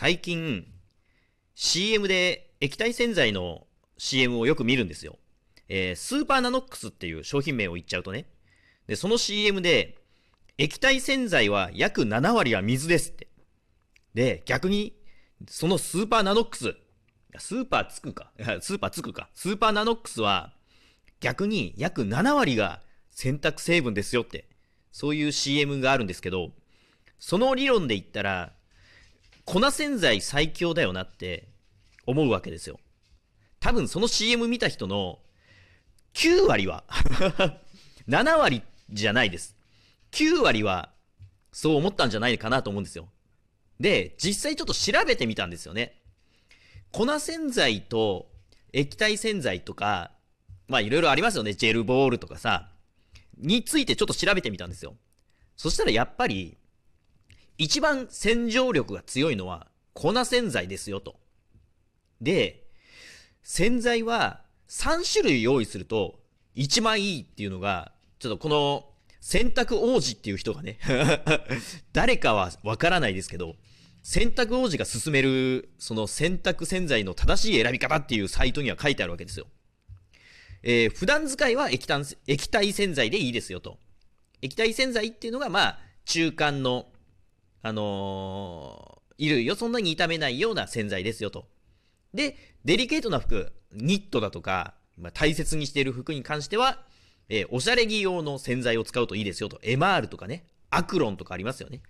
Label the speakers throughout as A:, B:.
A: 最近、CM で液体洗剤の CM をよく見るんですよ。えー、スーパーナノックスっていう商品名を言っちゃうとね。で、その CM で、液体洗剤は約7割は水ですって。で、逆に、そのスーパーナノックス、スーパーつくか、スーパーつくか、スーパーナノックスは、逆に約7割が洗濯成分ですよって、そういう CM があるんですけど、その理論で言ったら、粉洗剤最強だよなって思うわけですよ。多分その CM 見た人の9割は 7割じゃないです。9割はそう思ったんじゃないかなと思うんですよ。で、実際ちょっと調べてみたんですよね。粉洗剤と液体洗剤とか、まあいろいろありますよね。ジェルボールとかさ、についてちょっと調べてみたんですよ。そしたらやっぱり、一番洗浄力が強いのは粉洗剤ですよと。で、洗剤は3種類用意すると一番いいっていうのが、ちょっとこの洗濯王子っていう人がね 誰かはわからないですけど、洗濯王子が勧める、その洗濯洗剤の正しい選び方っていうサイトには書いてあるわけですよ。えー、普段使いは液体液体洗剤でいいですよと。液体洗剤っていうのが、まあ、中間の、あのー、衣類をそんなに傷めないような洗剤ですよと。で、デリケートな服、ニットだとか、まあ、大切にしている服に関しては、えー、おしゃれ着用の洗剤を使うといいですよと。エマールとかね、アクロンとかありますよね。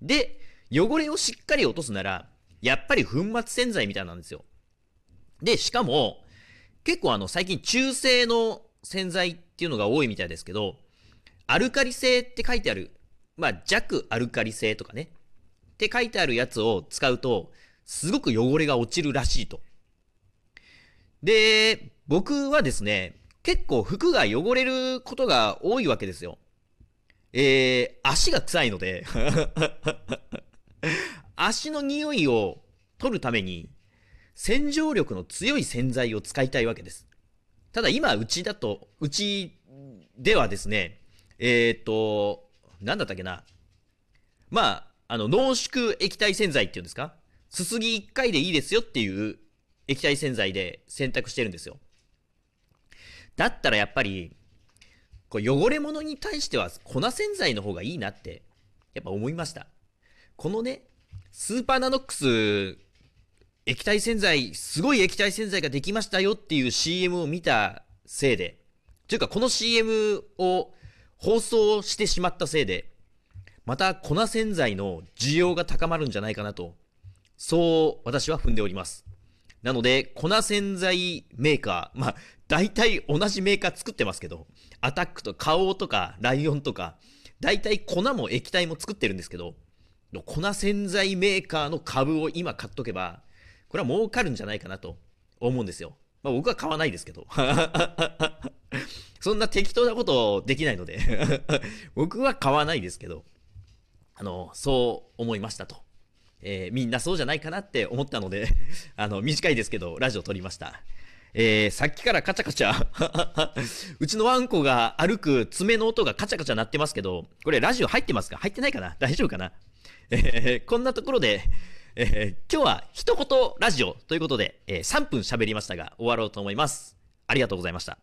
A: で、汚れをしっかり落とすなら、やっぱり粉末洗剤みたいなんですよ。で、しかも、結構あの、最近中性の洗剤っていうのが多いみたいですけど、アルカリ性って書いてある、まあ、弱アルカリ性とかね、って書いてあるやつを使うと、すごく汚れが落ちるらしいと。で、僕はですね、結構服が汚れることが多いわけですよ。えー、足が臭いので 足の匂いを取るために、洗浄力の強い洗剤を使いたいわけです。ただ今、うちだと、うちではですね、えっ、と、なんだったっけな？まあ、あの、濃縮液体洗剤っていうんですか？すすぎ1回でいいですよっていう液体洗剤で洗濯してるんですよ。だったらやっぱり、こう汚れ物に対しては粉洗剤の方がいいなって、やっぱ思いました。このね、スーパーナノックス液体洗剤、すごい液体洗剤ができましたよっていう CM を見たせいで、というかこの CM を放送してしまったせいで、また粉洗剤の需要が高まるんじゃないかなと、そう私は踏んでおります。なので、粉洗剤メーカー、まあ、大体同じメーカー作ってますけど、アタックと花王とかライオンとか、大体粉も液体も作ってるんですけど、粉洗剤メーカーの株を今買っとけば、これは儲かるんじゃないかなと思うんですよ。まあ僕は買わないですけど。そんな適当なことできないので。僕は買わないですけど、あの、そう思いましたと。えー、みんなそうじゃないかなって思ったので。あの、短いですけど、ラジオ撮りました。えー、さっきからカチャカチャ。うちのワンコが歩く爪の音がカチャカチャ鳴ってますけど、これラジオ入ってますか？入ってないかな？大丈夫かな？えー、こんなところで、えー、今日は一言ラジオということで、えー、3分喋りましたが終わろうと思います。ありがとうございました。